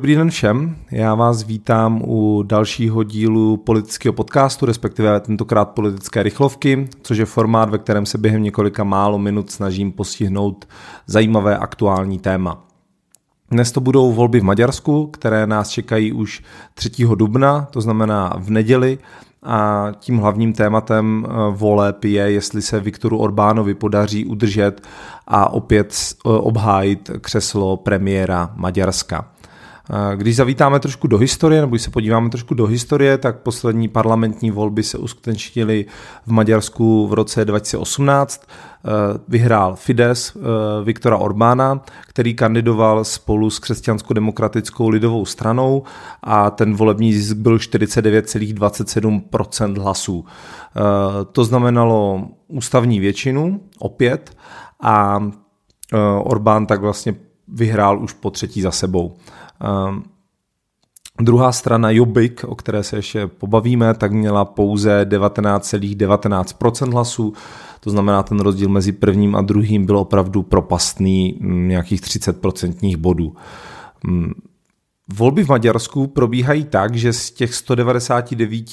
Dobrý den všem, já vás vítám u dalšího dílu politického podcastu, respektive tentokrát politické rychlovky, což je formát, ve kterém se během několika málo minut snažím postihnout zajímavé aktuální téma. Dnes to budou volby v Maďarsku, které nás čekají už 3. dubna, to znamená v neděli, a tím hlavním tématem eh, voleb je, jestli se Viktoru Orbánovi podaří udržet a opět eh, obhájit křeslo premiéra Maďarska. Když zavítáme trošku do historie, nebo když se podíváme trošku do historie, tak poslední parlamentní volby se uskutečnily v Maďarsku v roce 2018. Eh, vyhrál Fides eh, Viktora Orbána, který kandidoval spolu s křesťansko-demokratickou lidovou stranou a ten volební zisk byl 49,27% hlasů. Eh, to znamenalo ústavní většinu opět a Orbán tak vlastně vyhrál už po třetí za sebou. Um, Druhá strana Jobbik, o které se ještě pobavíme, tak měla pouze 19,19% ,19 hlasů, to znamená ten rozdíl mezi prvním a druhým byl opravdu propastný nějakých 30% bodů. Volby v Maďarsku probíhají tak, že z těch 199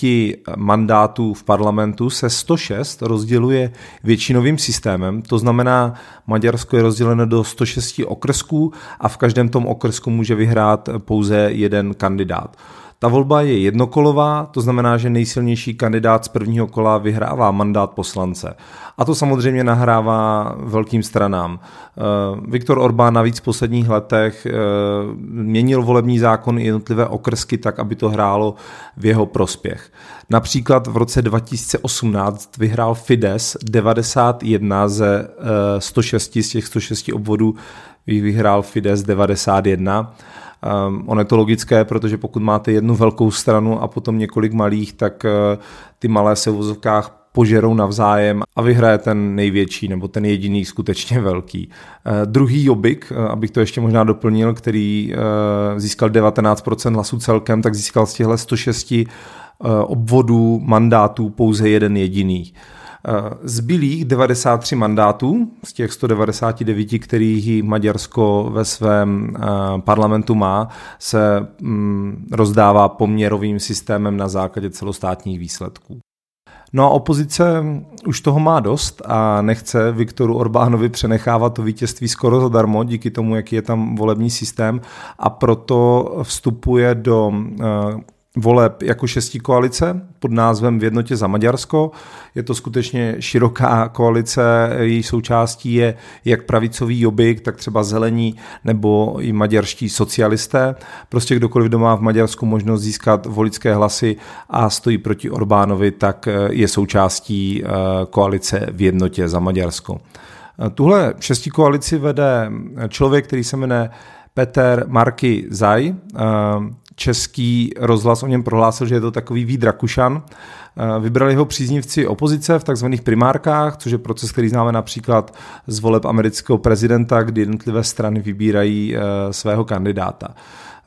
mandátů v parlamentu se 106 rozděluje většinovým systémem, to znamená, Maďarsko je rozděleno do 106 okrsků a v každém tom okrsku může vyhrát pouze jeden kandidát. Ta volba je jednokolová, to znamená, že nejsilnější kandidát z prvního kola vyhrává mandát poslance. A to samozřejmě nahrává velkým stranám. Eh, Viktor Orbán navíc v posledních letech eh, měnil volební zákon i jednotlivé okrsky tak, aby to hrálo v jeho prospěch. Například v roce 2018 vyhrál Fides 91 ze 106 z těch 106 obvodů vyhrál Fides 91 Um, ono je to logické, protože pokud máte jednu velkou stranu a potom několik malých, tak uh, ty malé se v vozovkách požerou navzájem a vyhraje ten největší nebo ten jediný skutečně velký. Uh, druhý Jobik, uh, abych to ještě možná doplnil, který uh, získal 19% hlasů celkem, tak získal z těchto 106 uh, obvodů mandátů pouze jeden jediný. Uh, Eh, zbylých 93 mandátů z těch 199, kterých Maďarsko ve svém eh, parlamentu má, se mm, rozdává poměrovým systémem na základě celostátních výsledků. No a opozice už toho má dost a nechce Viktoru Orbánovi přenechávat to vítězství skoro zadarmo díky tomu, jaký je tam volební systém a proto vstupuje do eh, voleb jako šestí koalice pod názvem V jednotě za Maďarsko. Je to skutečně široká koalice, její součástí je jak pravicový jobik, tak třeba zelení nebo i maďarští socialisté. Prostě kdokoliv, kdo má v Maďarsku možnost získat volické hlasy a stojí proti Orbánovi, tak je součástí eh, koalice V jednotě za Maďarsko. Tuhle šestí koalici vede člověk, který se jmenuje Peter Marky Zaj, eh, český rozhlas o něm prohlásil, že je to takový Vít Rakušan. Eh, vybrali ho příznivci opozice v takzvaných primárkách, což je proces, který známe například z voleb amerického prezidenta, kdy jednotlivé strany vybírají eh, svého kandidáta.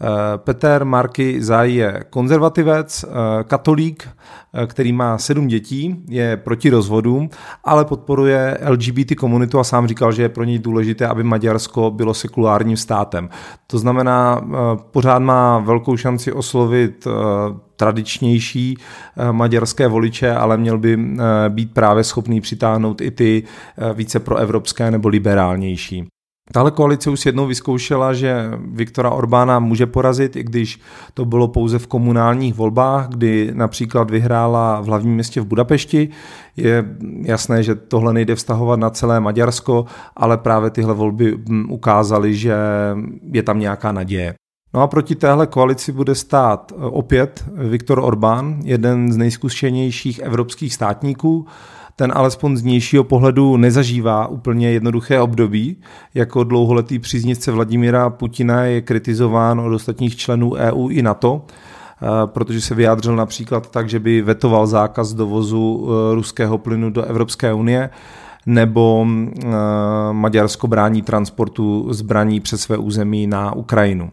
Eh, Peter Marky Zaj je konzervativec, eh, katolík, eh, který má sedm dětí, je proti rozvodům, ale podporuje LGBT komunitu a sám říkal, že je pro něj důležité, aby Maďarsko bylo sekulárním státem. To znamená, pořád má velkou šanci oslovit tradičnější maďarské voliče, ale měl by být právě schopný přitáhnout i ty více proevropské nebo liberálnější. Tahle koalice už jednou vyzkoušela, že Viktora Orbána může porazit, i když to bylo pouze v komunálních volbách, kdy například vyhrála v hlavním městě v Budapešti. Je jasné, že tohle nejde vztahovat na celé Maďarsko, ale právě tyhle volby hm, ukázaly, že je tam nějaká naděje. No a proti téhle koalici bude stát opět Viktor Orbán, jeden z nejzkušenějších evropských státníků, ten alespoň z nějšího pohledu nezažívá úplně jednoduché období. Jako dlouholetý příznivce Vladimíra Putina je kritizován od ostatních členů EU i NATO, eh, protože se vyjádřil například tak, že by vetoval zákaz dovozu eh, ruského plynu do Evropské unie nebo eh, Maďarsko brání transportu zbraní přes své území na Ukrajinu.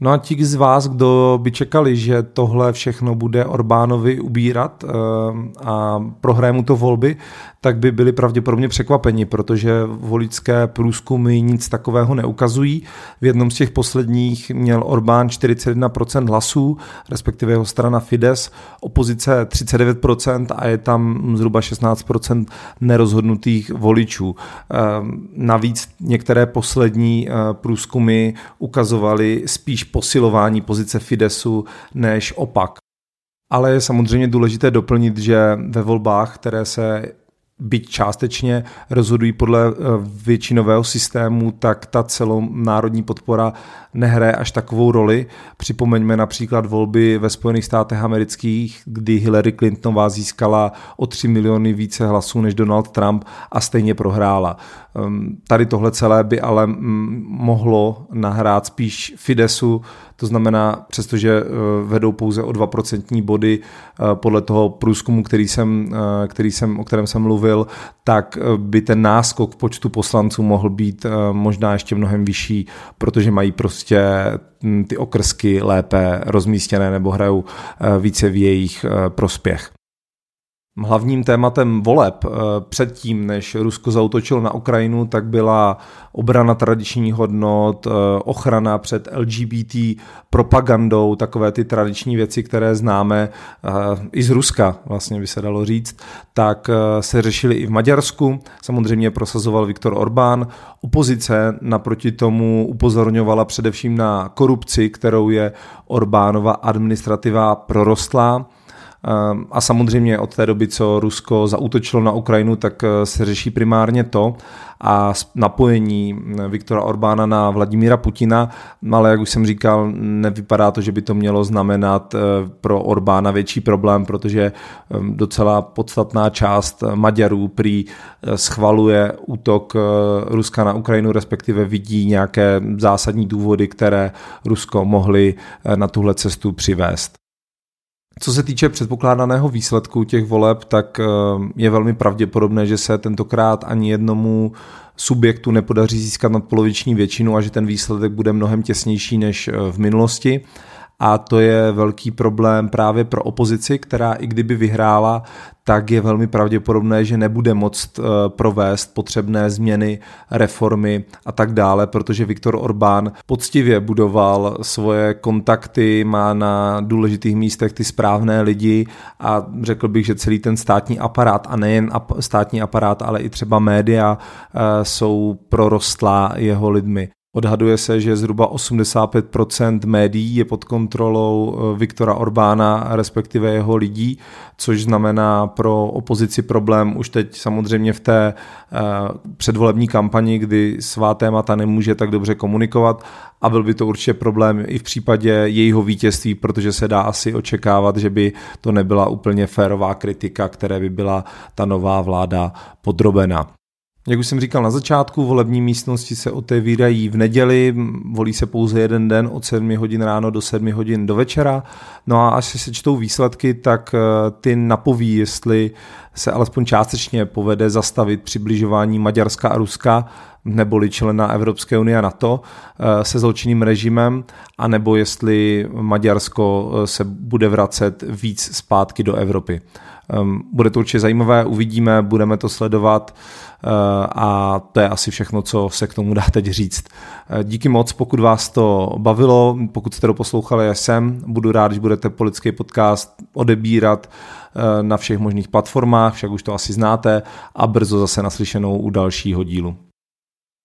No a ti z vás, kdo by čekali, že tohle všechno bude Orbánovi ubírat eh, a prohraje mu to volby, tak by byli pravděpodobně překvapeni, protože voličské průzkumy nic takového neukazují. V jednom z těch posledních měl Orbán 41% hlasů, respektive jeho strana Fides, opozice 39% a je tam zhruba 16% nerozhodnutých voličů. Eh, navíc některé poslední eh, průzkumy ukazovaly spíš posilování pozice Fidesu než opak. Ale je samozřejmě důležité doplnit, že ve volbách, které se byť částečně rozhodují podle eh, většinového systému, tak ta celonárodní podpora nehraje až takovou roli. Připomeňme například volby ve Spojených státech amerických, kdy Hillary Clintonová získala o 3 miliony více hlasů než Donald Trump a stejně prohrála. Ehm, tady tohle celé by ale mm, mohlo nahrát spíš Fidesu, to znamená, přestože eh, vedou pouze o 2% body eh, podle toho průzkumu, který jsem, eh, který jsem, o kterém jsem mluvil, tak by ten náskok v počtu poslanců mohl být možná ještě mnohem vyšší, protože mají prostě hm, ty okrsky lépe rozmístěné nebo hrajou více v jejich prospěch. Hlavním tématem voleb eh, předtím, než Rusko zautočilo na Ukrajinu, tak byla obrana tradičních hodnot, eh, ochrana před LGBT propagandou, takové ty tradiční věci, které známe eh, i z Ruska, vlastně by se dalo říct, tak se řešily i v Maďarsku. Samozřejmě prosazoval Viktor Orbán. Opozice naproti tomu upozorňovala především na korupci, kterou je Orbánova administrativa prorostlá a samozřejmě od té doby, co Rusko zautočilo na Ukrajinu, tak eh, se řeší primárně to a napojení eh, Viktora Orbána na Vladimíra Putina, ale jak už jsem říkal, nevypadá to, že by to mělo znamenat eh, pro Orbána větší problém, protože ehm, docela podstatná část Maďarů prý schvaluje útok Ruska na Ukrajinu, respektive vidí nějaké zásadní důvody, které Rusko mohly na tuhle cestu přivést. Co se týče předpokládaného výsledku těch voleb, tak eh, je velmi pravděpodobné, že se tentokrát ani jednomu subjektu nepodaří získat nadpoloviční většinu a že ten výsledek bude mnohem těsnější než eh, v minulosti a to je velký problém právě pro opozici, která i kdyby vyhrála, tak je velmi pravděpodobné, že nebude moct eh, provést potřebné změny, reformy a tak dále, protože Viktor Orbán poctivě budoval svoje kontakty, má na důležitých místech ty správné lidi a řekl bych, že celý ten státní aparát a nejen státní aparát, ale i třeba média eh, jsou prorostlá jeho lidmi. Odhaduje se, že zhruba 85% médií je pod kontrolou eh, Viktora Orbána, respektive jeho lidí, což znamená pro opozici problém už teď samozřejmě v té eh, předvolební kampani, kdy svá témata nemůže tak dobře komunikovat a byl by to určitě problém i v případě jejího vítězství, protože se dá asi očekávat, že by to nebyla úplně férová kritika, které by byla ta nová vláda podrobena. Jak už jsem říkal na začátku, volební místnosti se otevírají v neděli, volí se pouze jeden den od 7 hodin ráno do 7 hodin do večera. No a až se sečtou výsledky, tak eh, ty napoví, jestli se alespoň částečně povede zastavit přibližování Maďarska a Ruska, neboli člena Evropské unie a NATO eh, se zločinným režimem, anebo jestli Maďarsko eh, se bude vracet víc zpátky do Evropy. Ehm, bude to určitě zajímavé, uvidíme, budeme to sledovat. Eh, a to je asi všechno, co se k tomu dá teď říct. Eh, díky moc, pokud vás to bavilo, pokud jste to poslouchali, já jsem, budu rád, když budete politický podcast odebírat eh, na všech možných platformách, však už to asi znáte a brzo zase naslyšenou u dalšího dílu.